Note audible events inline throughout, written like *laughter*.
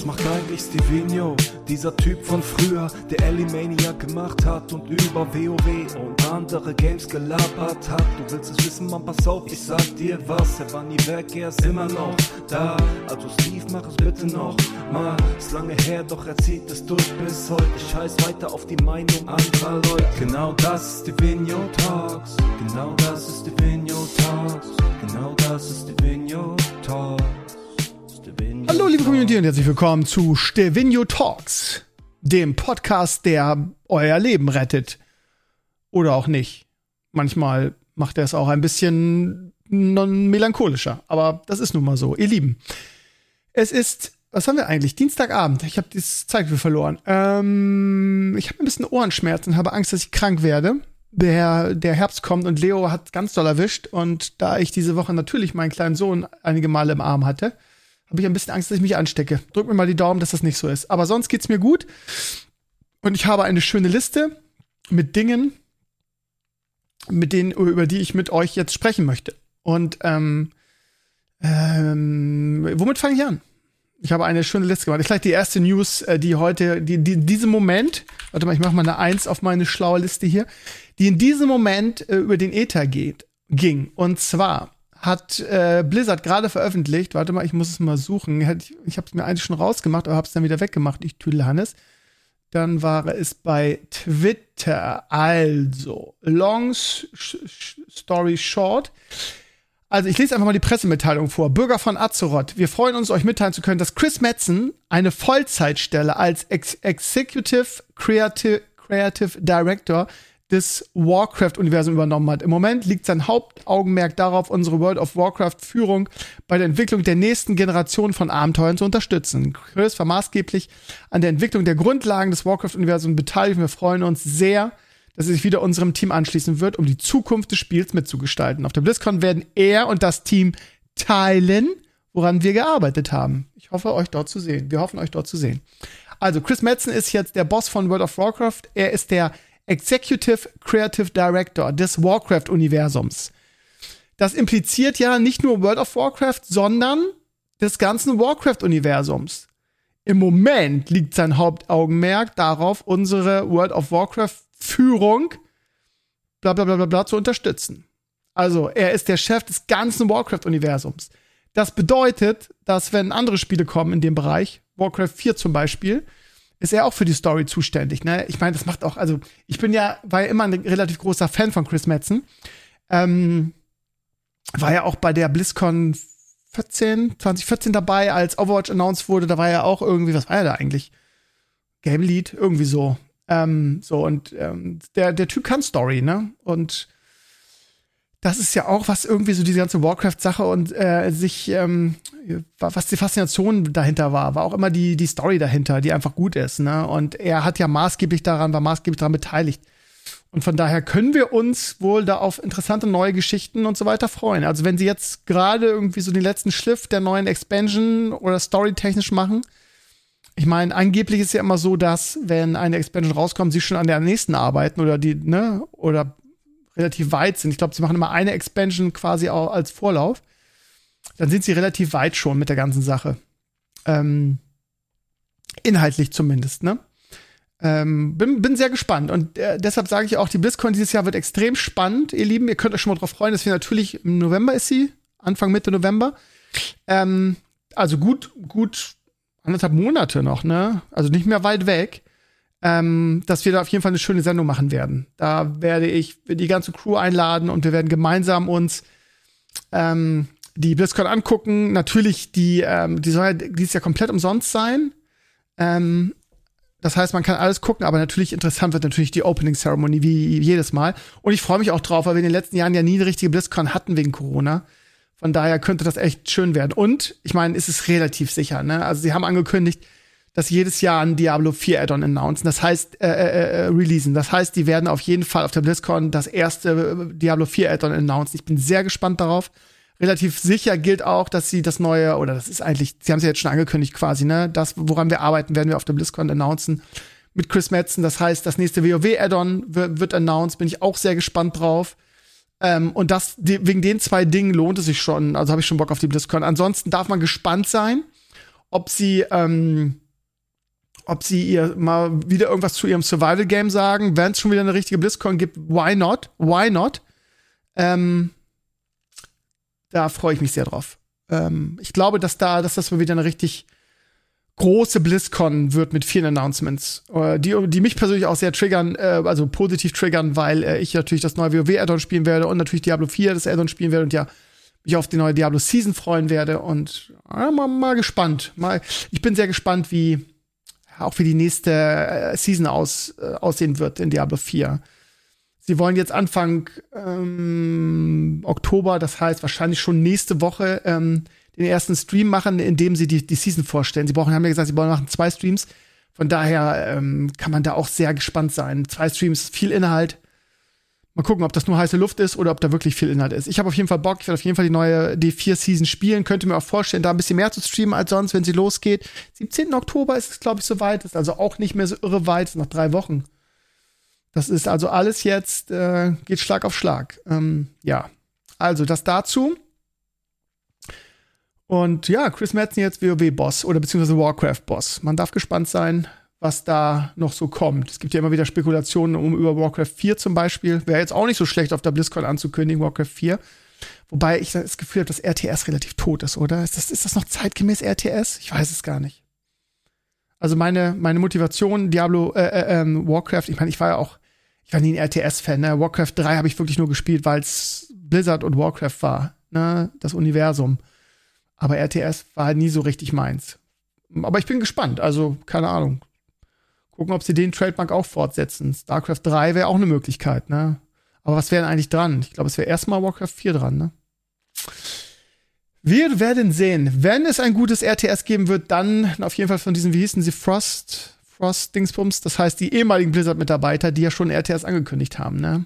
Was macht eigentlich Stevino? Dieser Typ von früher, der Elimania gemacht hat und über WoW und andere Games gelabert hat. Du willst es wissen, man, pass auf, ich sag dir was. Er war nie weg, er ist immer noch da. Also Steve, mach es bitte noch mal. Ist lange her, doch er zieht es durch bis heute. Scheiß weiter auf die Meinung anderer Leute. Genau das ist Stevino Talks. Genau das ist Stevino Talks. Genau das ist Stevino Talks. Hallo liebe Community und herzlich willkommen zu Stevenio Talks, dem Podcast, der euer Leben rettet. Oder auch nicht. Manchmal macht er es auch ein bisschen melancholischer, aber das ist nun mal so. Ihr Lieben, es ist, was haben wir eigentlich? Dienstagabend. Ich habe das Zeitgefühl verloren. Ähm, ich habe ein bisschen Ohrenschmerzen, habe Angst, dass ich krank werde. Der, der Herbst kommt und Leo hat ganz doll erwischt. Und da ich diese Woche natürlich meinen kleinen Sohn einige Male im Arm hatte, habe ich ein bisschen Angst, dass ich mich anstecke. Drück mir mal die Daumen, dass das nicht so ist. Aber sonst geht's mir gut. Und ich habe eine schöne Liste mit Dingen, mit denen, über die ich mit euch jetzt sprechen möchte. Und ähm, ähm, womit fange ich an? Ich habe eine schöne Liste gemacht. Ich gleich die erste News, äh, die heute, die, die in diesem Moment, warte mal, ich mache mal eine Eins auf meine schlaue Liste hier, die in diesem Moment äh, über den Ether geht, ging. Und zwar hat äh, Blizzard gerade veröffentlicht, warte mal, ich muss es mal suchen. Ich, ich habe es mir eigentlich schon rausgemacht, aber habe es dann wieder weggemacht, ich Tüdel Hannes. Dann war es bei Twitter. Also, long story short. Also, ich lese einfach mal die Pressemitteilung vor. Bürger von Azeroth, wir freuen uns, euch mitteilen zu können, dass Chris Metzen eine Vollzeitstelle als Ex Executive Creative, Creative Director des Warcraft-Universums übernommen hat. Im Moment liegt sein Hauptaugenmerk darauf, unsere World of Warcraft-Führung bei der Entwicklung der nächsten Generation von Abenteuern zu unterstützen. Chris war maßgeblich an der Entwicklung der Grundlagen des Warcraft-Universums beteiligt. Wir freuen uns sehr, dass er sich wieder unserem Team anschließen wird, um die Zukunft des Spiels mitzugestalten. Auf der BlizzCon werden er und das Team teilen, woran wir gearbeitet haben. Ich hoffe, euch dort zu sehen. Wir hoffen, euch dort zu sehen. Also, Chris Metzen ist jetzt der Boss von World of Warcraft. Er ist der Executive Creative Director des Warcraft-Universums. Das impliziert ja nicht nur World of Warcraft, sondern des ganzen Warcraft-Universums. Im Moment liegt sein Hauptaugenmerk darauf, unsere World of Warcraft-Führung bla bla bla bla bla zu unterstützen. Also, er ist der Chef des ganzen Warcraft-Universums. Das bedeutet, dass wenn andere Spiele kommen in dem Bereich, Warcraft 4 zum Beispiel, ist er auch für die Story zuständig. Ne? Ich meine, das macht auch, also ich bin ja, war ja immer ein relativ großer Fan von Chris Metzen. Ähm, war ja auch bei der BlizzCon 14, 2014 dabei, als Overwatch announced wurde. Da war ja auch irgendwie, was war er da eigentlich? Game Lead, irgendwie so. Ähm, so, und ähm, der, der Typ kann Story, ne? Und das ist ja auch, was irgendwie so diese ganze Warcraft-Sache und äh, sich, ähm, was die Faszination dahinter war, war auch immer die, die Story dahinter, die einfach gut ist. Ne? Und er hat ja maßgeblich daran, war maßgeblich daran beteiligt. Und von daher können wir uns wohl da auf interessante neue Geschichten und so weiter freuen. Also wenn sie jetzt gerade irgendwie so den letzten Schliff der neuen Expansion oder storytechnisch machen, ich meine, angeblich ist ja immer so, dass wenn eine Expansion rauskommt, sie schon an der nächsten arbeiten oder die, ne, oder relativ weit sind. Ich glaube, sie machen immer eine Expansion quasi auch als Vorlauf. Dann sind sie relativ weit schon mit der ganzen Sache. Ähm, inhaltlich zumindest, ne? Ähm, bin, bin sehr gespannt und äh, deshalb sage ich auch, die BlizzCon dieses Jahr wird extrem spannend, ihr Lieben. Ihr könnt euch schon mal drauf freuen, dass wir natürlich im November ist sie, Anfang Mitte November. Ähm, also gut, gut anderthalb Monate noch, ne? Also nicht mehr weit weg ähm, dass wir da auf jeden Fall eine schöne Sendung machen werden. Da werde ich die ganze Crew einladen und wir werden gemeinsam uns ähm, die BlizzCon angucken. Natürlich, die, ähm, die soll ja, die ist ja komplett umsonst sein. Ähm, das heißt, man kann alles gucken, aber natürlich interessant wird natürlich die Opening Ceremony wie jedes Mal. Und ich freue mich auch drauf, weil wir in den letzten Jahren ja nie eine richtige BlizzCon hatten wegen Corona. Von daher könnte das echt schön werden. Und ich meine, es ist relativ sicher. Ne? Also sie haben angekündigt, dass jedes Jahr ein Diablo 4 Add-on announcen. Das heißt, äh, äh, äh, releasen. Das heißt, die werden auf jeden Fall auf der BlizzCon das erste äh, Diablo 4 Add-on announcen. Ich bin sehr gespannt darauf. Relativ sicher gilt auch, dass sie das neue, oder das ist eigentlich, sie haben es ja jetzt schon angekündigt quasi, ne? Das, woran wir arbeiten, werden wir auf der BlizzCon announcen mit Chris Metzen. Das heißt, das nächste WoW-Add-on wird, wird announced. Bin ich auch sehr gespannt drauf. Ähm, und das, die, wegen den zwei Dingen lohnt es sich schon. Also habe ich schon Bock auf die BlizzCon. Ansonsten darf man gespannt sein ob sie, ähm, ob sie ihr mal wieder irgendwas zu ihrem Survival-Game sagen. Wenn es schon wieder eine richtige BlizzCon gibt, why not? Why not? Ähm, da freue ich mich sehr drauf. Ähm, ich glaube, dass da, dass das mal wieder eine richtig große BlizzCon wird mit vielen Announcements, äh, die, die mich persönlich auch sehr triggern, äh, also positiv triggern, weil äh, ich natürlich das neue WoW-Addon spielen werde und natürlich Diablo 4 das Addon spielen werde und ja mich auf die neue Diablo Season freuen werde und äh, mal, mal gespannt. Mal, ich bin sehr gespannt, wie auch wie die nächste äh, Season aus, äh, aussehen wird in Diablo 4. Sie wollen jetzt Anfang ähm, Oktober, das heißt wahrscheinlich schon nächste Woche, ähm, den ersten Stream machen, in dem sie die, die Season vorstellen. Sie brauchen, haben ja gesagt, sie wollen machen zwei Streams. Von daher ähm, kann man da auch sehr gespannt sein. Zwei Streams, viel Inhalt. Mal gucken, ob das nur heiße Luft ist oder ob da wirklich viel Inhalt ist. Ich habe auf jeden Fall Bock. Ich werde auf jeden Fall die neue D4-Season spielen. Könnte mir auch vorstellen, da ein bisschen mehr zu streamen als sonst, wenn sie losgeht. 17. Oktober ist es, glaube ich, soweit. Ist also auch nicht mehr so irre weit. Ist noch drei Wochen. Das ist also alles jetzt, äh, geht Schlag auf Schlag. Ähm, ja. Also, das dazu. Und ja, Chris Metzen jetzt WoW-Boss oder beziehungsweise Warcraft-Boss. Man darf gespannt sein, was da noch so kommt. Es gibt ja immer wieder Spekulationen um über Warcraft 4 zum Beispiel. Wäre jetzt auch nicht so schlecht auf der BlizzCon anzukündigen, Warcraft 4. Wobei ich das Gefühl habe, dass RTS relativ tot ist, oder? Ist das, ist das noch zeitgemäß RTS? Ich weiß es gar nicht. Also meine, meine Motivation, Diablo, äh, äh, ähm, Warcraft, ich meine, ich war ja auch, ich war nie ein RTS-Fan, ne? Warcraft 3 habe ich wirklich nur gespielt, weil es Blizzard und Warcraft war, ne? Das Universum. Aber RTS war nie so richtig meins. Aber ich bin gespannt. Also, keine Ahnung. Gucken, ob sie den Trademark auch fortsetzen. StarCraft 3 wäre auch eine Möglichkeit, ne? Aber was wäre denn eigentlich dran? Ich glaube, es wäre erstmal Warcraft 4 dran, ne? Wir werden sehen. Wenn es ein gutes RTS geben wird, dann auf jeden Fall von diesen, wie hießen sie, Frost, Frost Dingsbums, das heißt die ehemaligen Blizzard-Mitarbeiter, die ja schon RTS angekündigt haben, ne?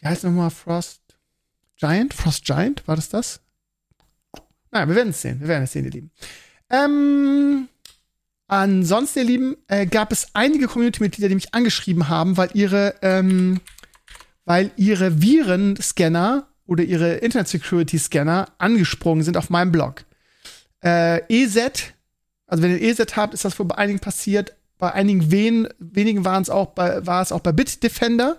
Wie heißt nochmal Frost Giant? Frost Giant? War das das? Naja, wir werden es sehen. Wir werden es sehen, ihr Lieben. Ähm, ansonsten, ihr Lieben, äh, gab es einige Community-Mitglieder, die mich angeschrieben haben, weil ihre, ähm, weil ihre Virenscanner oder ihre Internet-Security-Scanner angesprungen sind auf meinem Blog. Äh, EZ, also wenn ihr EZ habt, ist das wohl bei einigen passiert. Bei einigen wen, wenigen waren es auch bei, war es auch bei Bitdefender.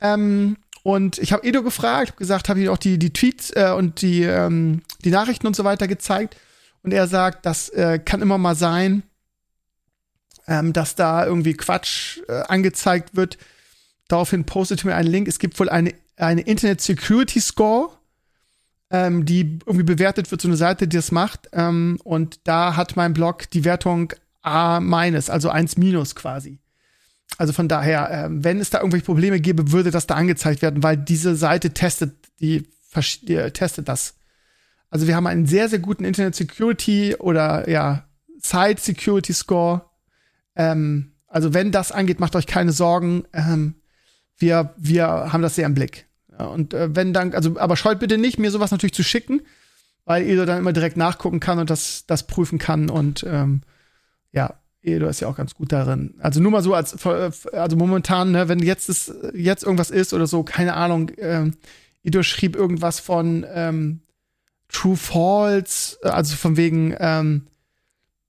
Ähm, und ich habe Edo gefragt, hab gesagt, habe ich auch die, die Tweets äh, und die, ähm, die Nachrichten und so weiter gezeigt. Und er sagt, das äh, kann immer mal sein, ähm, dass da irgendwie Quatsch äh, angezeigt wird. Daraufhin postet mir einen Link. Es gibt wohl eine, eine Internet Security Score, ähm, die irgendwie bewertet wird, so eine Seite, die das macht. Ähm, und da hat mein Blog die Wertung A minus, also 1 minus quasi. Also von daher, äh, wenn es da irgendwelche Probleme gäbe, würde das da angezeigt werden, weil diese Seite testet die, die testet das. Also wir haben einen sehr, sehr guten Internet Security oder ja, Site Security Score. Ähm, also wenn das angeht, macht euch keine Sorgen. Ähm, wir, wir haben das sehr im Blick. Und äh, wenn dann, also, aber scheut bitte nicht, mir sowas natürlich zu schicken, weil ihr dann immer direkt nachgucken kann und das, das prüfen kann und ähm, ja, Edo ist ja auch ganz gut darin. Also nur mal so als, also momentan, ne, wenn jetzt ist, jetzt irgendwas ist oder so, keine Ahnung, ähm, Edo schrieb irgendwas von ähm, True False, also von wegen, ähm,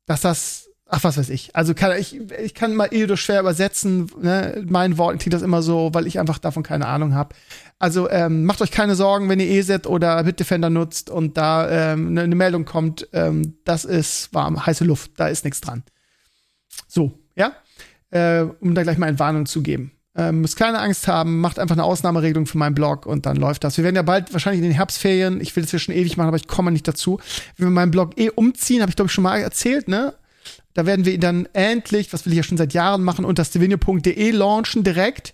dass das, ach was weiß ich. Also kann ich, ich kann mal Edo schwer übersetzen, ne, meinen Worten klingt das immer so, weil ich einfach davon keine Ahnung habe. Also ähm, macht euch keine Sorgen, wenn ihr ESET oder Bitdefender nutzt und da ähm, eine, eine Meldung kommt, ähm, das ist warm, heiße Luft, da ist nichts dran. So, ja? Äh, um da gleich mal eine Warnung zu geben. Äh, müsst keine Angst haben, macht einfach eine Ausnahmeregelung für meinen Blog und dann läuft das. Wir werden ja bald wahrscheinlich in den Herbstferien, ich will das ja schon ewig machen, aber ich komme nicht dazu. Wenn wir meinen Blog eh umziehen, habe ich glaube ich schon mal erzählt, ne? Da werden wir ihn dann endlich, was will ich ja schon seit Jahren machen, unter stevenio.de launchen direkt.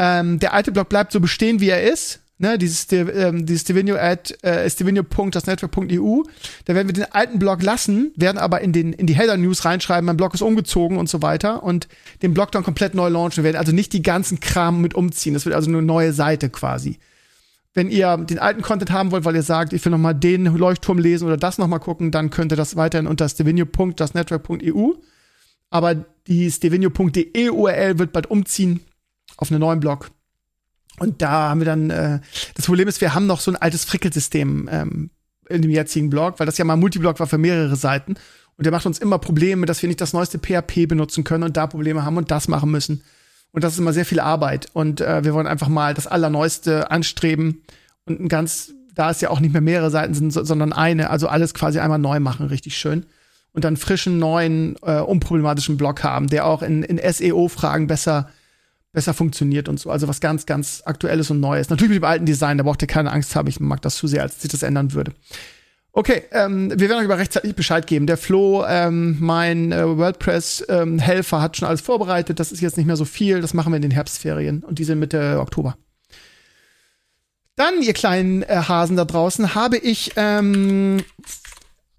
Ähm, der alte Blog bleibt so bestehen, wie er ist ne, dieses, ähm, dieses Stevenio at äh, stevenio.dasnetwork.eu. Da werden wir den alten Blog lassen, werden aber in, den, in die Header-News reinschreiben, mein Blog ist umgezogen und so weiter und den Blog dann komplett neu launchen. Wir werden also nicht die ganzen Kram mit umziehen. Das wird also eine neue Seite quasi. Wenn ihr den alten Content haben wollt, weil ihr sagt, ich will noch mal den Leuchtturm lesen oder das noch mal gucken, dann könnt ihr das weiterhin unter stevenio.dasnetwork.eu. Aber die stevenio.de URL wird bald umziehen auf einen neuen Blog. Und da haben wir dann, äh, das Problem ist, wir haben noch so ein altes Frickelsystem ähm, in dem jetzigen Blog, weil das ja mal Multiblog war für mehrere Seiten. Und der macht uns immer Probleme, dass wir nicht das neueste PHP benutzen können und da Probleme haben und das machen müssen. Und das ist immer sehr viel Arbeit. Und äh, wir wollen einfach mal das Allerneueste anstreben und ein ganz, da es ja auch nicht mehr mehrere Seiten sind, sondern eine, also alles quasi einmal neu machen, richtig schön. Und dann frischen, neuen, äh, unproblematischen Blog haben, der auch in, in SEO-Fragen besser, besser funktioniert und so. Also was ganz, ganz Aktuelles und Neues. Natürlich mit dem alten Design, da braucht ihr keine Angst haben. Ich mag das zu sehr, als sich das ändern würde. Okay, ähm, wir werden euch aber rechtzeitig Bescheid geben. Der Flo, ähm, mein äh, WordPress-Helfer, ähm, hat schon alles vorbereitet. Das ist jetzt nicht mehr so viel. Das machen wir in den Herbstferien und die sind Mitte Oktober. Dann, ihr kleinen äh, Hasen da draußen, habe ich ähm,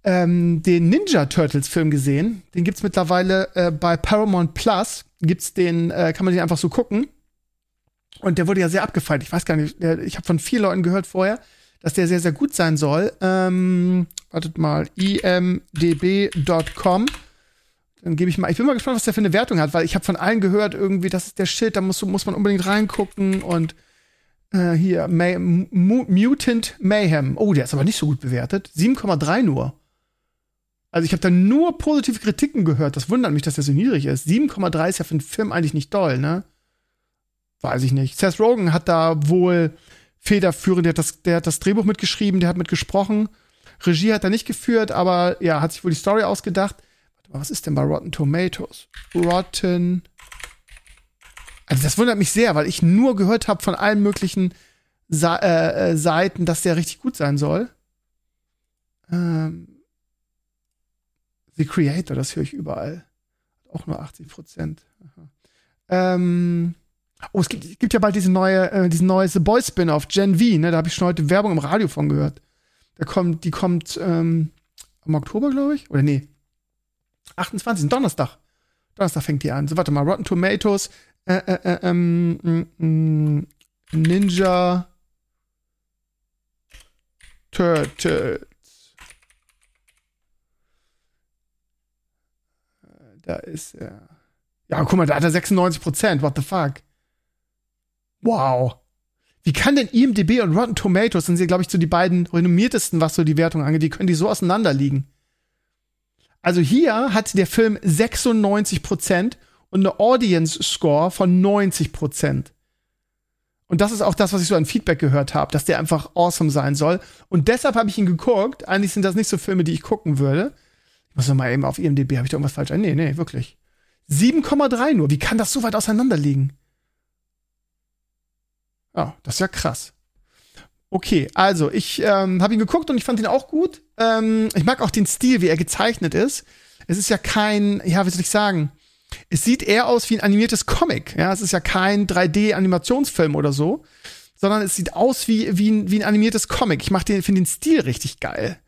ähm, den Ninja Turtles Film gesehen. Den gibt's mittlerweile äh, bei Paramount Plus. Gibt's den, äh, kann man den einfach so gucken. Und der wurde ja sehr abgefeilt. Ich weiß gar nicht, der, ich habe von vielen Leuten gehört vorher dass der sehr, sehr gut sein soll. Ähm, wartet mal, imdb.com. Dann gebe ich mal, ich bin mal gespannt, was der für eine Wertung hat, weil ich habe von allen gehört, irgendwie, das ist der Shit, da muss, muss man unbedingt reingucken und äh, hier, May Mutant Mayhem. Oh, der ist aber nicht so gut bewertet. 7,3 nur. Also ich habe da nur positive Kritiken gehört. Das wundert mich, dass der so niedrig ist. 7,3 ist ja für einen Film eigentlich nicht doll, ne? Weiß ich nicht. Seth Rogen hat da wohl federführend. Der hat, das, der hat das Drehbuch mitgeschrieben, der hat mitgesprochen. Regie hat er nicht geführt, aber ja, hat sich wohl die Story ausgedacht. Warte mal, was ist denn bei Rotten Tomatoes? Rotten. Also das wundert mich sehr, weil ich nur gehört habe von allen möglichen Sa äh, äh, Seiten, dass der richtig gut sein soll. Ähm, The Creator, das höre ich überall. Auch nur 80 Prozent. Ähm, Oh, es gibt, gibt ja bald diese neue, äh, diesen neue The Boy Spin-off, Gen V, ne? Da habe ich schon heute Werbung im Radio von gehört. Da kommt, die kommt ähm, im Oktober, glaube ich. Oder nee. 28. Donnerstag. Donnerstag fängt die an. So, warte mal, Rotten Tomatoes, äh, äh, äh, ähm, mm, Ninja Turtles. Äh, da ist er. Ja, guck mal, da hat er 96 Prozent. What the fuck? Wow. Wie kann denn IMDb und Rotten Tomatoes, sind sie, glaube ich, so die beiden renommiertesten, was so die Wertung angeht, die können die so auseinander liegen? Also hier hat der Film 96% und eine Audience Score von 90% Und das ist auch das, was ich so an Feedback gehört habe, dass der einfach awesome sein soll. Und deshalb habe ich ihn geguckt. Eigentlich sind das nicht so Filme, die ich gucken würde. Ich muss noch mal eben auf IMDb, habe ich da irgendwas falsch? Nee, nee, wirklich. 7,3 nur. Wie kann das so weit auseinander liegen? Ja, das ist ja krass. Okay, also ich ähm, habe ihn geguckt und ich fand ihn auch gut. Ähm, ich mag auch den Stil, wie er gezeichnet ist. Es ist ja kein, ja, wie soll ich sagen? Es sieht eher aus wie ein animiertes Comic. Ja, es ist ja kein 3D-Animationsfilm oder so, sondern es sieht aus wie, wie, ein, wie ein animiertes Comic. Ich mach den, finde den Stil richtig geil.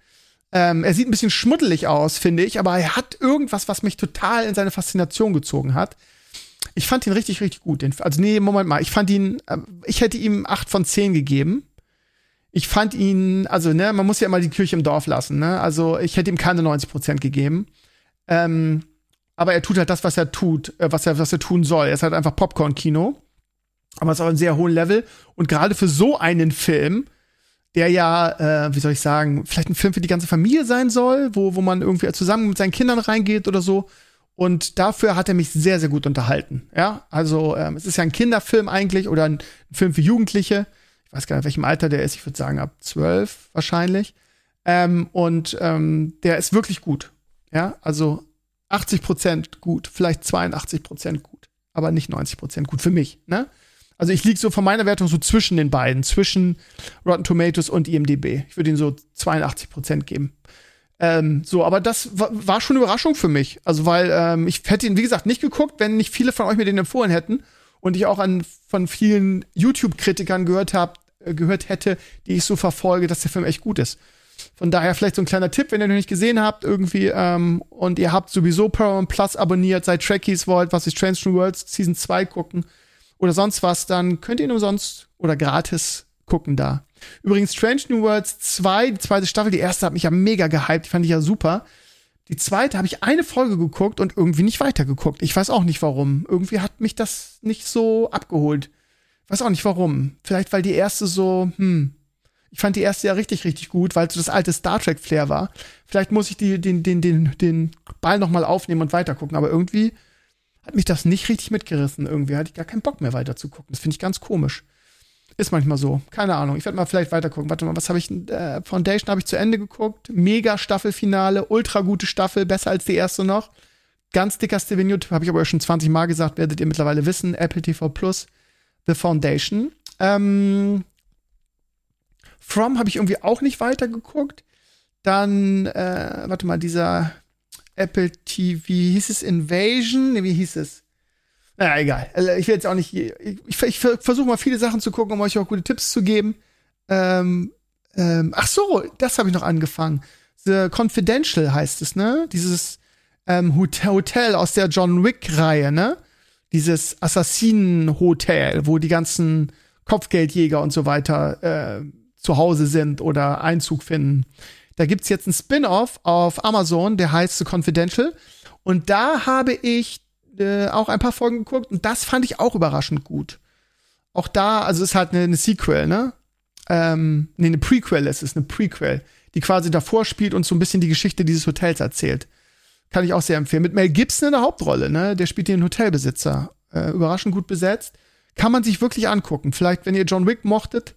Ähm, er sieht ein bisschen schmuddelig aus, finde ich, aber er hat irgendwas, was mich total in seine Faszination gezogen hat. Ich fand ihn richtig, richtig gut. Also, nee, Moment mal. Ich fand ihn, äh, ich hätte ihm acht von zehn gegeben. Ich fand ihn, also, ne, man muss ja immer die Kirche im Dorf lassen, ne? Also, ich hätte ihm keine 90 Prozent gegeben. Ähm, aber er tut halt das, was er tut, äh, was er, was er tun soll. Er ist halt einfach Popcorn-Kino. Aber es ist auch ein sehr hohen Level. Und gerade für so einen Film, der ja, äh, wie soll ich sagen, vielleicht ein Film für die ganze Familie sein soll, wo, wo man irgendwie zusammen mit seinen Kindern reingeht oder so, und dafür hat er mich sehr, sehr gut unterhalten. Ja, also ähm, es ist ja ein Kinderfilm eigentlich oder ein Film für Jugendliche. Ich weiß gar nicht, welchem Alter der ist. Ich würde sagen ab zwölf wahrscheinlich. Ähm, und ähm, der ist wirklich gut. Ja, also 80 Prozent gut, vielleicht 82 Prozent gut, aber nicht 90 Prozent gut für mich. Ne? Also ich liege so von meiner Wertung so zwischen den beiden, zwischen Rotten Tomatoes und IMDb. Ich würde ihn so 82 Prozent geben. Ähm, so, aber das war schon eine Überraschung für mich. Also, weil ähm, ich hätte ihn, wie gesagt, nicht geguckt, wenn nicht viele von euch mir den empfohlen hätten. Und ich auch an, von vielen YouTube-Kritikern gehört habe, äh, gehört hätte, die ich so verfolge, dass der Film echt gut ist. Von daher vielleicht so ein kleiner Tipp, wenn ihr noch nicht gesehen habt, irgendwie, ähm, und ihr habt sowieso Paramount Plus abonniert, seid Trekkies wollt, was ist Strange Worlds Season 2 gucken oder sonst was, dann könnt ihr ihn umsonst oder gratis gucken da. Übrigens, Strange New Worlds 2, die zweite Staffel, die erste hat mich ja mega gehypt, die fand ich ja super. Die zweite habe ich eine Folge geguckt und irgendwie nicht weitergeguckt. Ich weiß auch nicht warum. Irgendwie hat mich das nicht so abgeholt. Ich weiß auch nicht warum. Vielleicht weil die erste so, hm. Ich fand die erste ja richtig, richtig gut, weil so das alte Star Trek-Flair war. Vielleicht muss ich die, den, den, den, den Ball noch mal aufnehmen und weitergucken, aber irgendwie hat mich das nicht richtig mitgerissen. Irgendwie hatte ich gar keinen Bock mehr weiter zu gucken. Das finde ich ganz komisch. Ist manchmal so. Keine Ahnung. Ich werde mal vielleicht weiter gucken. Warte mal, was habe ich? Äh, Foundation habe ich zu Ende geguckt. Mega Staffelfinale, ultra gute Staffel, besser als die erste noch. Ganz dicker Steven habe ich aber schon 20 Mal gesagt, werdet ihr mittlerweile wissen. Apple TV Plus, The Foundation. Ähm, From habe ich irgendwie auch nicht weitergeguckt. Dann, äh, warte mal, dieser Apple TV, hieß es Invasion? Nee, wie hieß es? Na, egal. Also, ich will jetzt auch nicht, ich, ich, versuche mal viele Sachen zu gucken, um euch auch gute Tipps zu geben. Ähm, ähm, ach so, das habe ich noch angefangen. The Confidential heißt es, ne? Dieses ähm, Hotel, aus der John Wick-Reihe, ne? Dieses Assassinen-Hotel, wo die ganzen Kopfgeldjäger und so weiter äh, zu Hause sind oder Einzug finden. Da gibt's jetzt ein Spin-off auf Amazon, der heißt The Confidential. Und da habe ich äh, auch ein paar Folgen geguckt und das fand ich auch überraschend gut. Auch da, also ist halt eine, eine Sequel, ne? Ähm, nee, eine Prequel ist es, eine Prequel, die quasi davor spielt und so ein bisschen die Geschichte dieses Hotels erzählt. Kann ich auch sehr empfehlen. Mit Mel Gibson in der Hauptrolle, ne? Der spielt den Hotelbesitzer. Äh, überraschend gut besetzt. Kann man sich wirklich angucken. Vielleicht, wenn ihr John Wick mochtet,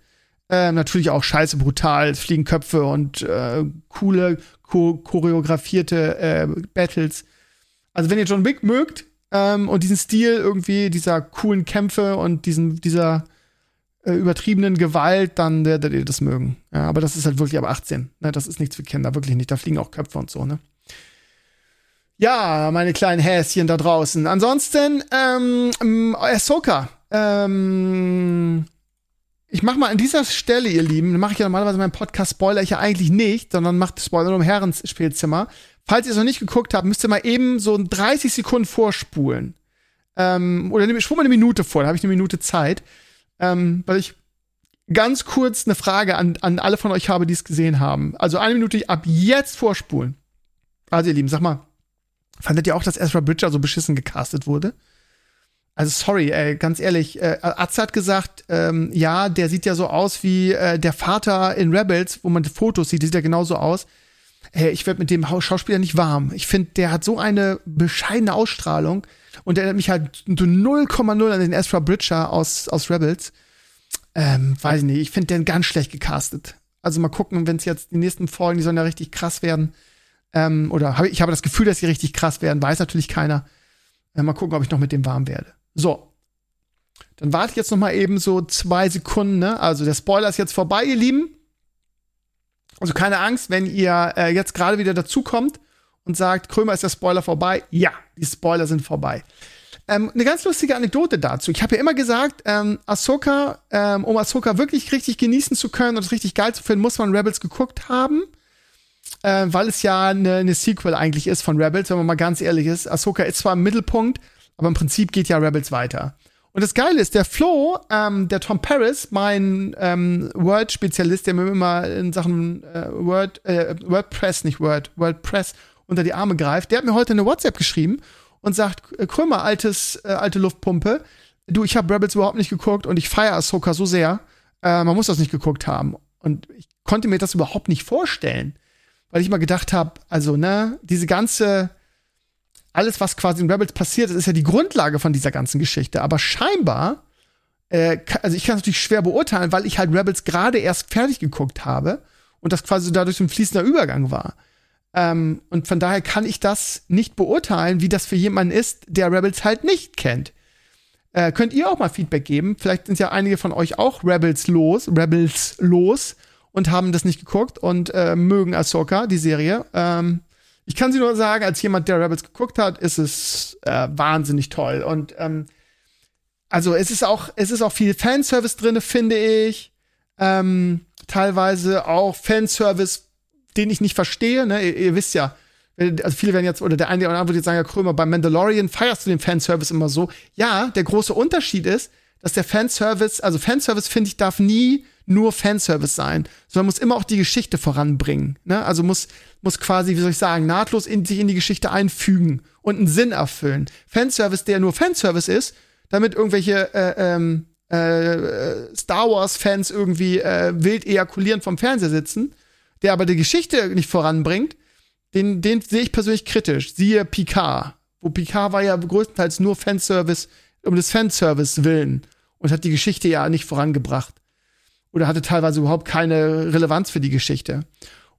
äh, natürlich auch scheiße brutal, fliegen Köpfe und äh, coole, cho choreografierte äh, Battles. Also wenn ihr John Wick mögt ähm, und diesen Stil irgendwie dieser coolen Kämpfe und diesen dieser äh, übertriebenen Gewalt, dann werdet ihr das mögen. Ja, aber das ist halt wirklich ab 18. Ne? Das ist nichts für Kinder, wirklich nicht. Da fliegen auch Köpfe und so, ne? Ja, meine kleinen Häschen da draußen. Ansonsten, ähm, Ahsoka. Ähm, ich mache mal an dieser Stelle, ihr Lieben, mache ich ja normalerweise meinen Podcast Spoiler ich ja eigentlich nicht, sondern mache Spoiler im Herrenspielzimmer. Falls ihr es noch nicht geguckt habt, müsst ihr mal eben so 30 Sekunden vorspulen. Ähm, oder ich spule mal eine Minute vor, da habe ich eine Minute Zeit. Ähm, weil ich ganz kurz eine Frage an, an alle von euch habe, die es gesehen haben. Also eine Minute ab jetzt vorspulen. Also ihr Lieben, sag mal, fandet ihr auch, dass Ezra Bridger so beschissen gecastet wurde? Also sorry, ey, ganz ehrlich, äh, Atze hat gesagt, ähm, ja, der sieht ja so aus wie äh, der Vater in Rebels, wo man die Fotos sieht, der sieht ja genauso aus. Hey, ich werde mit dem Schauspieler nicht warm. Ich finde, der hat so eine bescheidene Ausstrahlung und erinnert mich halt 0,0 an den Ezra Bridger aus, aus Rebels. Ähm, weiß ich nicht, ich finde den ganz schlecht gecastet. Also mal gucken, wenn es jetzt die nächsten Folgen, die sollen ja richtig krass werden. Ähm, oder hab, ich habe das Gefühl, dass sie richtig krass werden, weiß natürlich keiner. Äh, mal gucken, ob ich noch mit dem warm werde. So. Dann warte ich jetzt noch mal eben so zwei Sekunden. Ne? Also der Spoiler ist jetzt vorbei, ihr Lieben. Also keine Angst, wenn ihr äh, jetzt gerade wieder dazukommt und sagt, Krömer ist der Spoiler vorbei. Ja, die Spoiler sind vorbei. Ähm, eine ganz lustige Anekdote dazu. Ich habe ja immer gesagt, ähm, Ahsoka, ähm, um Ahsoka wirklich richtig genießen zu können und es richtig geil zu finden, muss man Rebels geguckt haben. Äh, weil es ja eine, eine Sequel eigentlich ist von Rebels, wenn man mal ganz ehrlich ist. Ahsoka ist zwar im Mittelpunkt, aber im Prinzip geht ja Rebels weiter. Und das Geile ist, der Flo, ähm, der Tom Paris, mein ähm, Word-Spezialist, der mir immer in Sachen äh, Word, äh, WordPress, nicht Word, WordPress unter die Arme greift, der hat mir heute eine WhatsApp geschrieben und sagt, Krömer, altes, äh, alte Luftpumpe, du, ich habe Rebels überhaupt nicht geguckt und ich feiere Ahsoka so sehr, äh, man muss das nicht geguckt haben. Und ich konnte mir das überhaupt nicht vorstellen, weil ich mal gedacht habe, also, ne, diese ganze alles, was quasi in Rebels passiert ist, ja die Grundlage von dieser ganzen Geschichte. Aber scheinbar, äh, also ich kann es natürlich schwer beurteilen, weil ich halt Rebels gerade erst fertig geguckt habe und das quasi dadurch ein fließender Übergang war. Ähm, und von daher kann ich das nicht beurteilen, wie das für jemanden ist, der Rebels halt nicht kennt. Äh, könnt ihr auch mal Feedback geben? Vielleicht sind ja einige von euch auch Rebels los, Rebels los und haben das nicht geguckt und äh, mögen Ahsoka, die Serie. Ähm, ich kann sie nur sagen, als jemand, der Rebels geguckt hat, ist es äh, wahnsinnig toll. Und ähm, also es ist auch, es ist auch viel Fanservice drin, finde ich. Ähm, teilweise auch Fanservice, den ich nicht verstehe. Ne? Ihr, ihr, wisst ja, also viele werden jetzt, oder der eine oder andere wird jetzt sagen, ja, Krömer, beim Mandalorian feierst du den Fanservice immer so. Ja, der große Unterschied ist, dass der Fanservice, also Fanservice, finde ich, darf nie nur Fanservice sein, sondern muss immer auch die Geschichte voranbringen. Ne? Also muss, muss quasi, wie soll ich sagen, nahtlos in, sich in die Geschichte einfügen und einen Sinn erfüllen. Fanservice, der nur Fanservice ist, damit irgendwelche äh, ähm, äh, Star Wars-Fans irgendwie äh, wild ejakulierend vom Fernseher sitzen, der aber die Geschichte nicht voranbringt, den, den sehe ich persönlich kritisch. Siehe Picard. Wo Picard war ja größtenteils nur Fanservice um des Fanservice willen und hat die Geschichte ja nicht vorangebracht. Oder hatte teilweise überhaupt keine Relevanz für die Geschichte.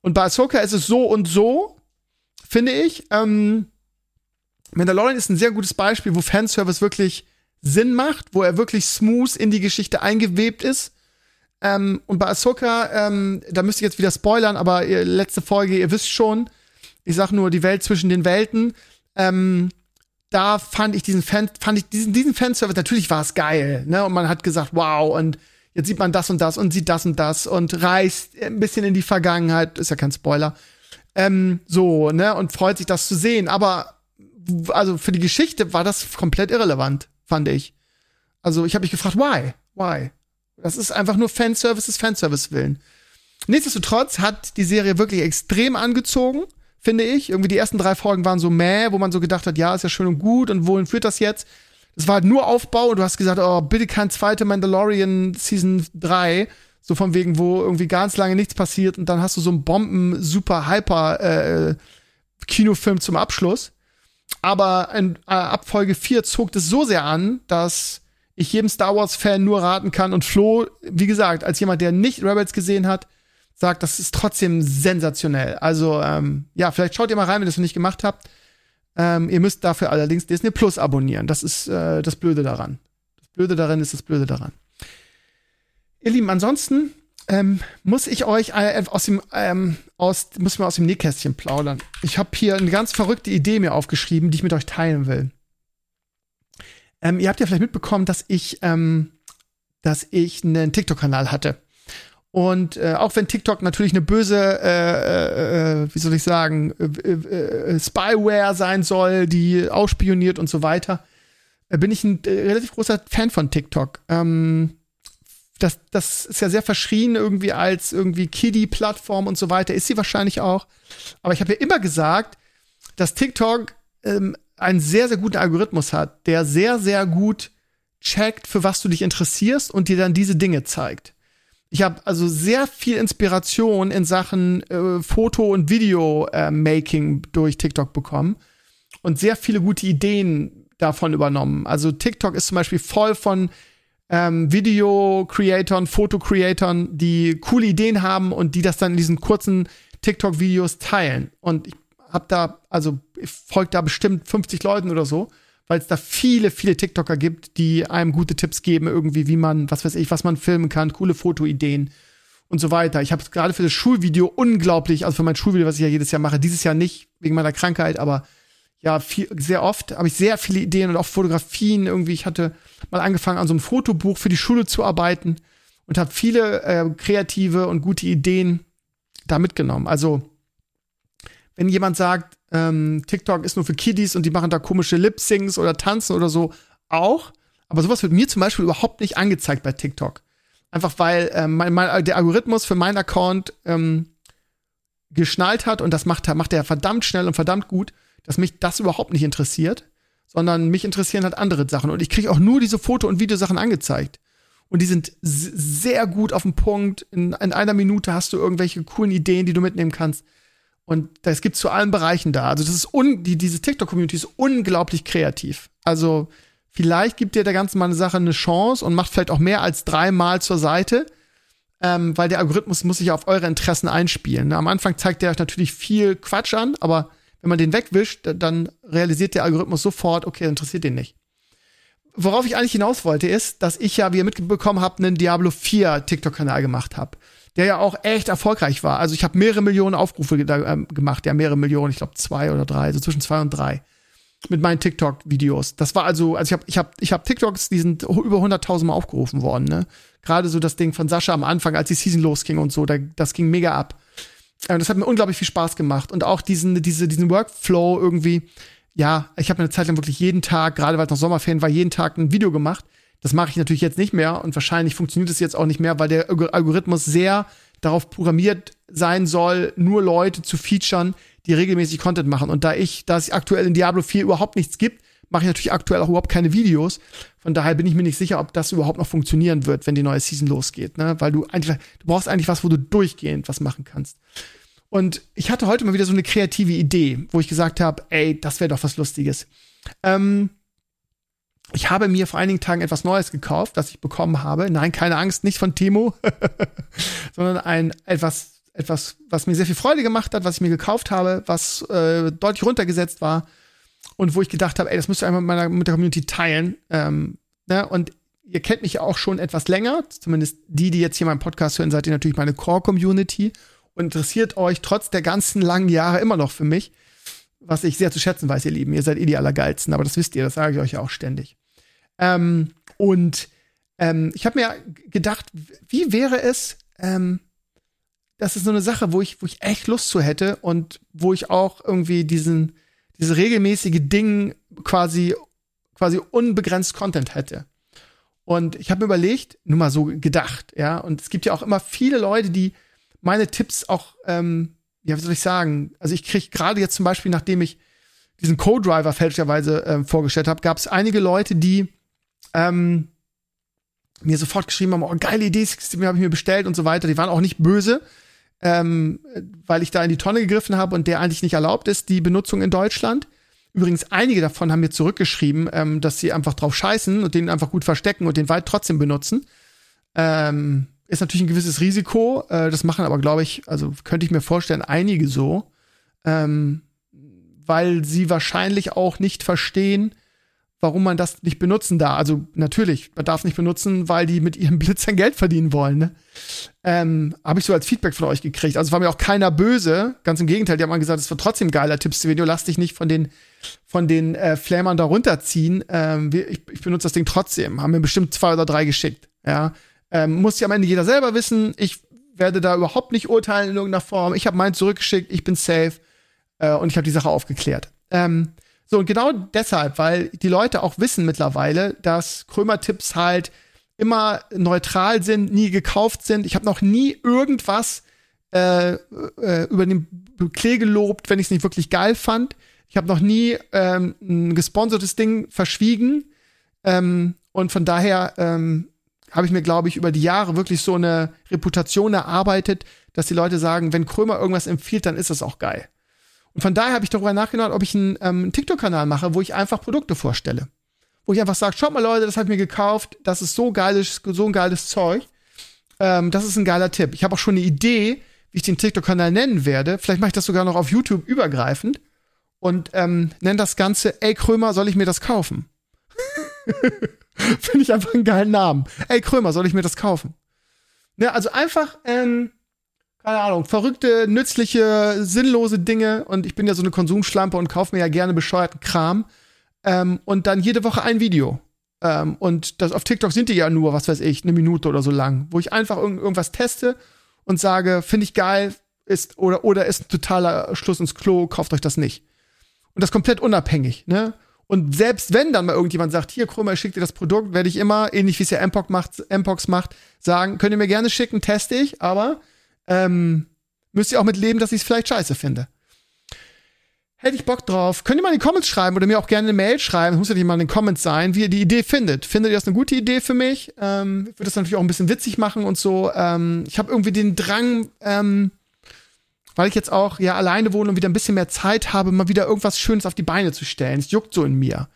Und bei Ahsoka ist es so und so, finde ich. Ähm, Mandalorian ist ein sehr gutes Beispiel, wo Fanservice wirklich Sinn macht, wo er wirklich smooth in die Geschichte eingewebt ist. Ähm, und bei Ahsoka, ähm, da müsste ich jetzt wieder spoilern, aber ihr, letzte Folge, ihr wisst schon, ich sag nur die Welt zwischen den Welten. Ähm, da fand ich diesen Fan, fand ich diesen, diesen Fanservice, natürlich war es geil, ne? Und man hat gesagt, wow, und jetzt sieht man das und das und sieht das und das und reist ein bisschen in die Vergangenheit, ist ja kein Spoiler. Ähm, so, ne? Und freut sich, das zu sehen. Aber also für die Geschichte war das komplett irrelevant, fand ich. Also ich habe mich gefragt, why? Why? Das ist einfach nur Fanservice des Fanservice willen. Nichtsdestotrotz hat die Serie wirklich extrem angezogen, finde ich. Irgendwie die ersten drei Folgen waren so mäh, wo man so gedacht hat, ja, ist ja schön und gut und wohin führt das jetzt? Es war halt nur Aufbau und du hast gesagt, oh, bitte kein zweiter Mandalorian Season 3. So von wegen, wo irgendwie ganz lange nichts passiert und dann hast du so einen Bomben, super hyper äh, zum Abschluss. Aber in, äh, ab Folge 4 zog das so sehr an, dass ich jedem Star Wars-Fan nur raten kann. Und Flo, wie gesagt, als jemand, der nicht Rebels gesehen hat, sagt, das ist trotzdem sensationell. Also, ähm, ja, vielleicht schaut ihr mal rein, wenn ihr das noch nicht gemacht habt. Ähm, ihr müsst dafür allerdings Disney Plus abonnieren. Das ist äh, das Blöde daran. Das Blöde daran ist das Blöde daran. Ihr Lieben, ansonsten ähm, muss ich euch äh, aus dem ähm, aus muss mir aus dem Nähkästchen plaudern. Ich habe hier eine ganz verrückte Idee mir aufgeschrieben, die ich mit euch teilen will. Ähm, ihr habt ja vielleicht mitbekommen, dass ich ähm, dass ich einen TikTok-Kanal hatte. Und äh, auch wenn TikTok natürlich eine böse, äh, äh, wie soll ich sagen, äh, äh, Spyware sein soll, die ausspioniert und so weiter, äh, bin ich ein relativ großer Fan von TikTok. Ähm, das, das ist ja sehr verschrien irgendwie als irgendwie Kiddie-Plattform und so weiter. Ist sie wahrscheinlich auch. Aber ich habe ja immer gesagt, dass TikTok ähm, einen sehr, sehr guten Algorithmus hat, der sehr, sehr gut checkt, für was du dich interessierst und dir dann diese Dinge zeigt. Ich habe also sehr viel Inspiration in Sachen äh, Foto- und Video-Making durch TikTok bekommen und sehr viele gute Ideen davon übernommen. Also TikTok ist zum Beispiel voll von ähm, Video-Creatoren, Foto-Creatoren, die coole Ideen haben und die das dann in diesen kurzen TikTok-Videos teilen. Und ich habe da, also ich folge da bestimmt 50 Leuten oder so, weil es da viele, viele TikToker gibt, die einem gute Tipps geben, irgendwie, wie man, was weiß ich, was man filmen kann, coole Fotoideen und so weiter. Ich habe gerade für das Schulvideo unglaublich, also für mein Schulvideo, was ich ja jedes Jahr mache, dieses Jahr nicht wegen meiner Krankheit, aber ja, viel, sehr oft habe ich sehr viele Ideen und auch Fotografien irgendwie. Ich hatte mal angefangen, an so einem Fotobuch für die Schule zu arbeiten und habe viele äh, kreative und gute Ideen da mitgenommen. Also, wenn jemand sagt, ähm, TikTok ist nur für Kiddies und die machen da komische Lip-Syncs oder tanzen oder so, auch. Aber sowas wird mir zum Beispiel überhaupt nicht angezeigt bei TikTok. Einfach weil ähm, mein, mein, der Algorithmus für meinen Account ähm, geschnallt hat und das macht, macht er verdammt schnell und verdammt gut dass mich das überhaupt nicht interessiert, sondern mich interessieren halt andere Sachen. Und ich kriege auch nur diese Foto- und Videosachen angezeigt. Und die sind sehr gut auf den Punkt. In, in, einer Minute hast du irgendwelche coolen Ideen, die du mitnehmen kannst. Und das gibt zu allen Bereichen da. Also das ist un die, diese TikTok-Community ist unglaublich kreativ. Also vielleicht gibt dir der ganzen mal eine Sache eine Chance und macht vielleicht auch mehr als dreimal zur Seite. Ähm, weil der Algorithmus muss sich auf eure Interessen einspielen. Am Anfang zeigt der euch natürlich viel Quatsch an, aber wenn man den wegwischt, dann realisiert der Algorithmus sofort, okay, interessiert den nicht. Worauf ich eigentlich hinaus wollte, ist, dass ich ja, wie ihr mitbekommen habt, einen Diablo 4 TikTok-Kanal gemacht habe, der ja auch echt erfolgreich war. Also ich habe mehrere Millionen Aufrufe da, ähm, gemacht, ja, mehrere Millionen, ich glaube zwei oder drei, so zwischen zwei und drei mit meinen TikTok-Videos. Das war also, also ich habe ich hab, ich hab TikToks, die sind über 100.000 Mal aufgerufen worden, ne? Gerade so das Ding von Sascha am Anfang, als die Season losging und so, da, das ging mega ab. Äh, das hat mir unglaublich viel Spaß gemacht und auch diesen, diese, diesen Workflow irgendwie. Ja, ich habe eine Zeit lang wirklich jeden Tag, gerade weil es noch Sommerferien war, jeden Tag ein Video gemacht. Das mache ich natürlich jetzt nicht mehr und wahrscheinlich funktioniert es jetzt auch nicht mehr, weil der Algorithmus sehr darauf programmiert sein soll, nur Leute zu featuren, die regelmäßig Content machen. Und da ich, da es aktuell in Diablo 4 überhaupt nichts gibt, mache ich natürlich aktuell auch überhaupt keine Videos. Von daher bin ich mir nicht sicher, ob das überhaupt noch funktionieren wird, wenn die neue Season losgeht, ne? Weil du einfach, du brauchst eigentlich was, wo du durchgehend was machen kannst. Und ich hatte heute mal wieder so eine kreative Idee, wo ich gesagt habe, ey, das wäre doch was Lustiges. Ähm, ich habe mir vor einigen Tagen etwas Neues gekauft, das ich bekommen habe. Nein, keine Angst, nicht von Timo, *laughs* sondern ein etwas, etwas, was mir sehr viel Freude gemacht hat, was ich mir gekauft habe, was äh, deutlich runtergesetzt war und wo ich gedacht habe, ey, das müsst ihr einfach mit, meiner, mit der Community teilen. Ähm, ne? Und ihr kennt mich ja auch schon etwas länger, zumindest die, die jetzt hier meinen Podcast hören, seid ihr natürlich meine Core-Community und interessiert euch trotz der ganzen langen Jahre immer noch für mich, was ich sehr zu schätzen weiß, ihr Lieben. Ihr seid eh die Allergeilsten, aber das wisst ihr, das sage ich euch ja auch ständig. Ähm, und ähm, ich habe mir gedacht, wie wäre es, ähm, das ist so eine Sache, wo ich, wo ich echt Lust zu hätte und wo ich auch irgendwie diesen, diese regelmäßige Ding quasi, quasi unbegrenzt Content hätte. Und ich habe mir überlegt, nur mal so gedacht, ja, und es gibt ja auch immer viele Leute, die meine Tipps auch, ähm, ja, wie soll ich sagen, also ich kriege gerade jetzt zum Beispiel, nachdem ich diesen Co-Driver fälschlicherweise ähm, vorgestellt habe, gab es einige Leute, die ähm, mir sofort geschrieben haben, oh, geile Idee, die habe ich mir bestellt und so weiter. Die waren auch nicht böse, ähm, weil ich da in die Tonne gegriffen habe und der eigentlich nicht erlaubt ist, die Benutzung in Deutschland. Übrigens, einige davon haben mir zurückgeschrieben, ähm, dass sie einfach drauf scheißen und den einfach gut verstecken und den weit trotzdem benutzen. Ähm, ist natürlich ein gewisses Risiko. Äh, das machen aber, glaube ich, also könnte ich mir vorstellen, einige so. Ähm, weil sie wahrscheinlich auch nicht verstehen, warum man das nicht benutzen darf. Also natürlich, man darf nicht benutzen, weil die mit ihrem *laughs* Blitzern Geld verdienen wollen. Ne? Ähm, Habe ich so als Feedback von euch gekriegt. Also war mir auch keiner böse. Ganz im Gegenteil, die haben mal gesagt, es war trotzdem geiler Tipps-Video. Lass dich nicht von den von den äh, Flamern da runterziehen. Ähm, ich, ich benutze das Ding trotzdem. Haben mir bestimmt zwei oder drei geschickt. Ja, ähm, muss ja am Ende jeder selber wissen. Ich werde da überhaupt nicht urteilen in irgendeiner Form. Ich habe meinen zurückgeschickt. Ich bin safe äh, und ich habe die Sache aufgeklärt. Ähm, so, und genau deshalb, weil die Leute auch wissen mittlerweile, dass Krömer-Tipps halt immer neutral sind, nie gekauft sind. Ich habe noch nie irgendwas äh, äh, über den Klee gelobt, wenn ich es nicht wirklich geil fand. Ich habe noch nie ähm, ein gesponsertes Ding verschwiegen. Ähm, und von daher ähm, habe ich mir, glaube ich, über die Jahre wirklich so eine Reputation erarbeitet, dass die Leute sagen, wenn Krömer irgendwas empfiehlt, dann ist das auch geil. Und von daher habe ich darüber nachgedacht, ob ich einen, ähm, TikTok-Kanal mache, wo ich einfach Produkte vorstelle. Wo ich einfach sage, schaut mal Leute, das habe ich mir gekauft, das ist so geiles, so ein geiles Zeug. Ähm, das ist ein geiler Tipp. Ich habe auch schon eine Idee, wie ich den TikTok-Kanal nennen werde. Vielleicht mache ich das sogar noch auf YouTube übergreifend und ähm, nenne das Ganze, ey Krömer, soll ich mir das kaufen? *laughs* Finde ich einfach einen geilen Namen. Ey Krömer, soll ich mir das kaufen? Ja, also einfach, ähm, keine Ahnung, verrückte, nützliche, sinnlose Dinge und ich bin ja so eine Konsumschlampe und kaufe mir ja gerne bescheuerten Kram. Ähm, und dann jede Woche ein Video. Ähm, und das auf TikTok sind die ja nur, was weiß ich, eine Minute oder so lang, wo ich einfach irg irgendwas teste und sage, finde ich geil, ist oder oder ist ein totaler Schluss ins Klo, kauft euch das nicht. Und das komplett unabhängig, ne? Und selbst wenn dann mal irgendjemand sagt, hier, Krümmer, ich schick dir das Produkt, werde ich immer, ähnlich wie es ja Mpox macht, Mpox macht, sagen, könnt ihr mir gerne schicken, teste ich, aber ähm, müsst ihr auch mit leben, dass ich es vielleicht scheiße finde. Hätte ich Bock drauf. Könnt ihr mal in die Comments schreiben oder mir auch gerne eine Mail schreiben. Das muss ja nicht mal in den Comments sein, wie ihr die Idee findet. Findet ihr das eine gute Idee für mich? Ähm, würde das natürlich auch ein bisschen witzig machen und so. Ähm, ich habe irgendwie den Drang, ähm, weil ich jetzt auch ja alleine wohne und wieder ein bisschen mehr Zeit habe, mal wieder irgendwas Schönes auf die Beine zu stellen. Es juckt so in mir.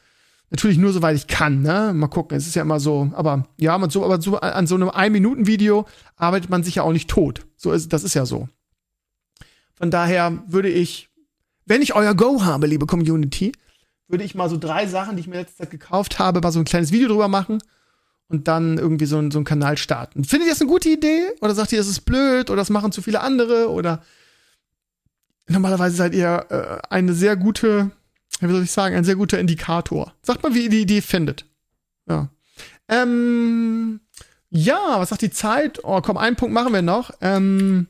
Natürlich nur soweit ich kann, ne? Mal gucken. Es ist ja immer so, aber ja, man so, aber so an so einem Ein-Minuten-Video arbeitet man sich ja auch nicht tot. So ist, das ist ja so. Von daher würde ich wenn ich euer Go habe, liebe Community, würde ich mal so drei Sachen, die ich mir letzte Zeit gekauft habe, mal so ein kleines Video drüber machen und dann irgendwie so, so einen Kanal starten. Findet ihr das eine gute Idee? Oder sagt ihr, das ist blöd oder das machen zu viele andere? Oder normalerweise seid ihr äh, eine sehr gute, wie soll ich sagen, ein sehr guter Indikator. Sagt mal, wie ihr die Idee findet. Ja. Ähm, ja, was sagt die Zeit? Oh, komm, einen Punkt machen wir noch. Ähm,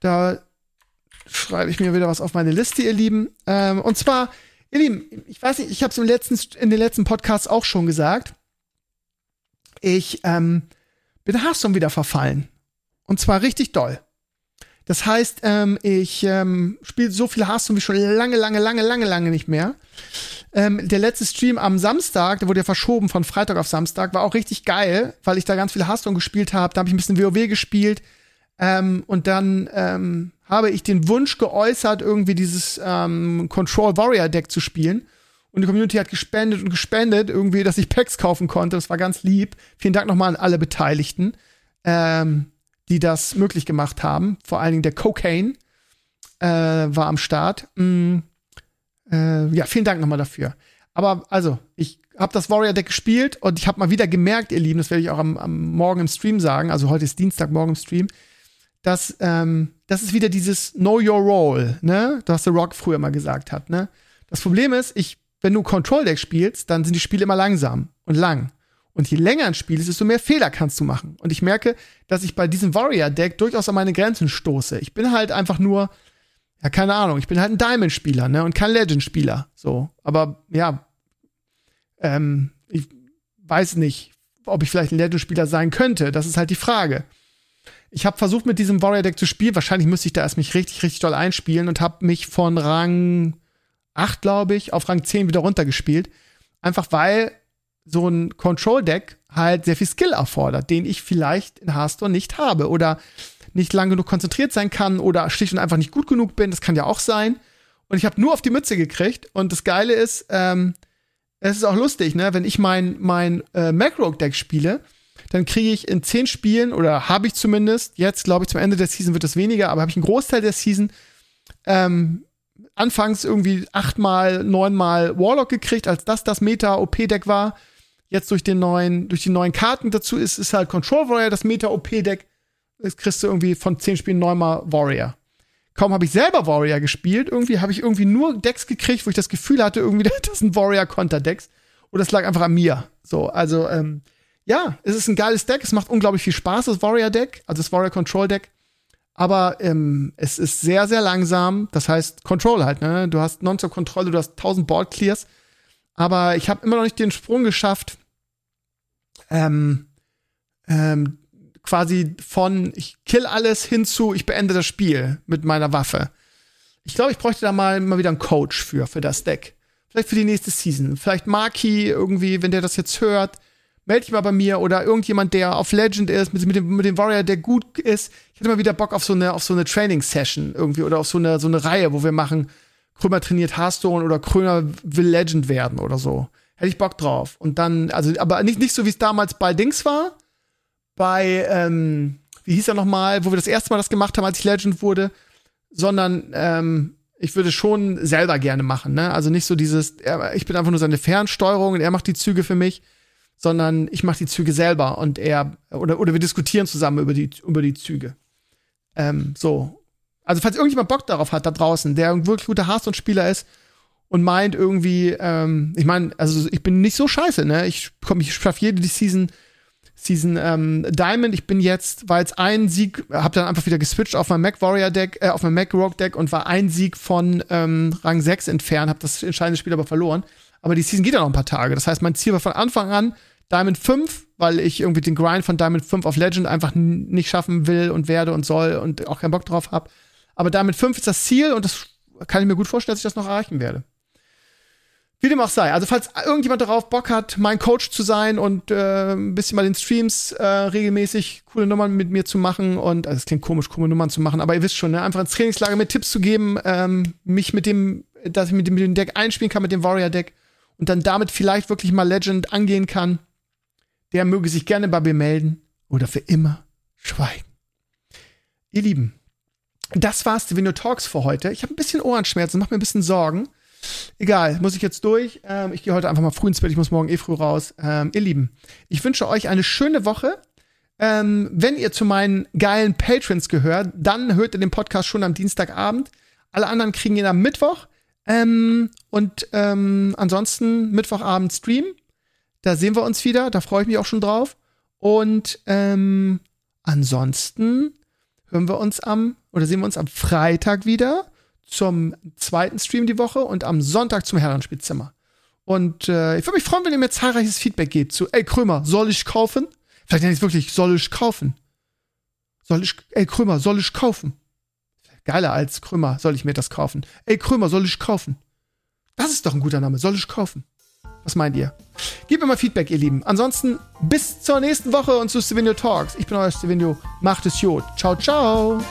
da schreibe ich mir wieder was auf meine Liste, ihr Lieben. Ähm, und zwar, ihr Lieben, ich weiß nicht, ich habe es im letzten, in den letzten Podcasts auch schon gesagt. Ich ähm, bin Hearthstone wieder verfallen. Und zwar richtig doll. Das heißt, ähm, ich ähm, spiele so viel Hearthstone wie schon lange, lange, lange, lange, lange nicht mehr. Ähm, der letzte Stream am Samstag, der wurde ja verschoben von Freitag auf Samstag, war auch richtig geil, weil ich da ganz viel Hearthstone gespielt habe. Da habe ich ein bisschen WoW gespielt. Ähm, und dann ähm, habe ich den Wunsch geäußert, irgendwie dieses ähm, Control Warrior Deck zu spielen. Und die Community hat gespendet und gespendet, irgendwie, dass ich Packs kaufen konnte. Das war ganz lieb. Vielen Dank nochmal an alle Beteiligten, ähm, die das möglich gemacht haben. Vor allen Dingen der Cocaine äh, war am Start. Mm, äh, ja, vielen Dank nochmal dafür. Aber also, ich habe das Warrior Deck gespielt und ich habe mal wieder gemerkt, ihr Lieben, das werde ich auch am, am Morgen im Stream sagen. Also heute ist Dienstag, morgen im Stream dass ähm, das ist wieder dieses Know Your Role, ne? Was The Rock früher mal gesagt hat, ne? Das Problem ist, ich, wenn du Control Deck spielst, dann sind die Spiele immer langsam und lang. Und je länger ein Spiel ist, desto mehr Fehler kannst du machen. Und ich merke, dass ich bei diesem Warrior Deck durchaus an meine Grenzen stoße. Ich bin halt einfach nur, ja, keine Ahnung, ich bin halt ein Diamond-Spieler, ne? Und kein Legend-Spieler. So. Aber ja, ähm, ich weiß nicht, ob ich vielleicht ein Legend-Spieler sein könnte. Das ist halt die Frage ich habe versucht, mit diesem Warrior-Deck zu spielen. Wahrscheinlich müsste ich da erst mich richtig, richtig doll einspielen und habe mich von Rang 8, glaube ich, auf Rang 10 wieder runtergespielt. Einfach weil so ein Control-Deck halt sehr viel Skill erfordert, den ich vielleicht in Hearthstone nicht habe oder nicht lang genug konzentriert sein kann oder schlicht und einfach nicht gut genug bin. Das kann ja auch sein. Und ich habe nur auf die Mütze gekriegt. Und das Geile ist, ähm, es ist auch lustig, ne? Wenn ich mein, mein äh, Macro-Deck spiele, dann kriege ich in zehn Spielen, oder habe ich zumindest, jetzt glaube ich zum Ende der Season wird es weniger, aber habe ich einen Großteil der Season ähm, anfangs irgendwie achtmal, neunmal Warlock gekriegt, als das das Meta-OP-Deck war. Jetzt durch den neuen, durch die neuen Karten dazu ist, ist halt Control Warrior das Meta-OP-Deck. Jetzt kriegst du irgendwie von zehn Spielen neunmal Warrior. Kaum habe ich selber Warrior gespielt, irgendwie habe ich irgendwie nur Decks gekriegt, wo ich das Gefühl hatte, irgendwie, *laughs* das sind Warrior-Konter-Decks. Oder es lag einfach an mir. So, also, ähm, ja, es ist ein geiles Deck. Es macht unglaublich viel Spaß, das Warrior-Deck, also das Warrior-Control-Deck. Aber ähm, es ist sehr, sehr langsam. Das heißt, Control halt, ne? Du hast Non-Stop-Kontrolle, du hast 1000 Board-Clears. Aber ich habe immer noch nicht den Sprung geschafft, ähm, ähm, quasi von ich kill alles hin zu ich beende das Spiel mit meiner Waffe. Ich glaube, ich bräuchte da mal, mal wieder einen Coach für, für das Deck. Vielleicht für die nächste Season. Vielleicht Marky irgendwie, wenn der das jetzt hört melde dich mal bei mir oder irgendjemand, der auf Legend ist, mit, mit, dem, mit dem Warrior, der gut ist. Ich hätte mal wieder Bock auf so eine, auf so eine Training-Session irgendwie oder auf so eine, so eine Reihe, wo wir machen, Krömer trainiert Hearthstone oder Krömer will Legend werden oder so. Hätte ich Bock drauf. Und dann, also, aber nicht, nicht so, wie es damals bei Dings war. Bei, ähm, wie hieß er nochmal, wo wir das erste Mal das gemacht haben, als ich Legend wurde, sondern, ähm, ich würde schon selber gerne machen, ne? Also nicht so dieses, ich bin einfach nur seine Fernsteuerung und er macht die Züge für mich, sondern ich mache die Züge selber und er oder oder wir diskutieren zusammen über die über die Züge. Ähm, so. Also falls irgendjemand Bock darauf hat da draußen, der ein wirklich guter Hearthstone-Spieler ist und meint irgendwie, ähm, ich meine, also ich bin nicht so scheiße, ne? Ich komm, ich schaffe jede die Season Season ähm, Diamond. Ich bin jetzt, war jetzt ein Sieg, hab dann einfach wieder geswitcht auf mein Mac Warrior Deck, äh, auf mein Mac Rogue Deck und war ein Sieg von ähm, Rang 6 entfernt, hab das entscheidende Spiel aber verloren. Aber die Season geht ja noch ein paar Tage. Das heißt, mein Ziel war von Anfang an Diamond 5, weil ich irgendwie den Grind von Diamond 5 auf Legend einfach nicht schaffen will und werde und soll und auch keinen Bock drauf habe. Aber Diamond 5 ist das Ziel und das kann ich mir gut vorstellen, dass ich das noch erreichen werde. Wie dem auch sei. Also, falls irgendjemand darauf Bock hat, mein Coach zu sein und äh, ein bisschen mal in Streams äh, regelmäßig coole Nummern mit mir zu machen und, also es klingt komisch, coole Nummern zu machen, aber ihr wisst schon, ne, einfach ins Trainingslager mit Tipps zu geben, ähm, mich mit dem, dass ich mit dem, mit dem Deck einspielen kann, mit dem Warrior-Deck und dann damit vielleicht wirklich mal Legend angehen kann, der möge sich gerne bei mir melden oder für immer schweigen. Ihr Lieben, das war's, die Video Talks für heute. Ich habe ein bisschen Ohrenschmerzen, macht mir ein bisschen Sorgen. Egal, muss ich jetzt durch. Ähm, ich gehe heute einfach mal früh ins Bett, ich muss morgen eh früh raus. Ähm, ihr Lieben, ich wünsche euch eine schöne Woche. Ähm, wenn ihr zu meinen geilen Patrons gehört, dann hört ihr den Podcast schon am Dienstagabend. Alle anderen kriegen ihn am Mittwoch. Ähm, und ähm, ansonsten Mittwochabend Stream. Da sehen wir uns wieder. Da freue ich mich auch schon drauf. Und ähm, ansonsten hören wir uns am oder sehen wir uns am Freitag wieder zum zweiten Stream die Woche und am Sonntag zum Herrenspielzimmer. Und äh, ich würde mich freuen, wenn ihr mir zahlreiches Feedback gebt zu, ey Krömer, soll ich kaufen? Vielleicht nenne ich es wirklich, soll ich kaufen? Soll ich, ey Krömer, soll ich kaufen? Geiler als Krömer, soll ich mir das kaufen? Ey Krömer, soll ich kaufen? Das ist doch ein guter Name. Soll ich kaufen? Was meint ihr? Gebt mir mal Feedback, ihr Lieben. Ansonsten bis zur nächsten Woche und zu Stevenio Talks. Ich bin euer Stevenio. Macht es Jod. Ciao, ciao.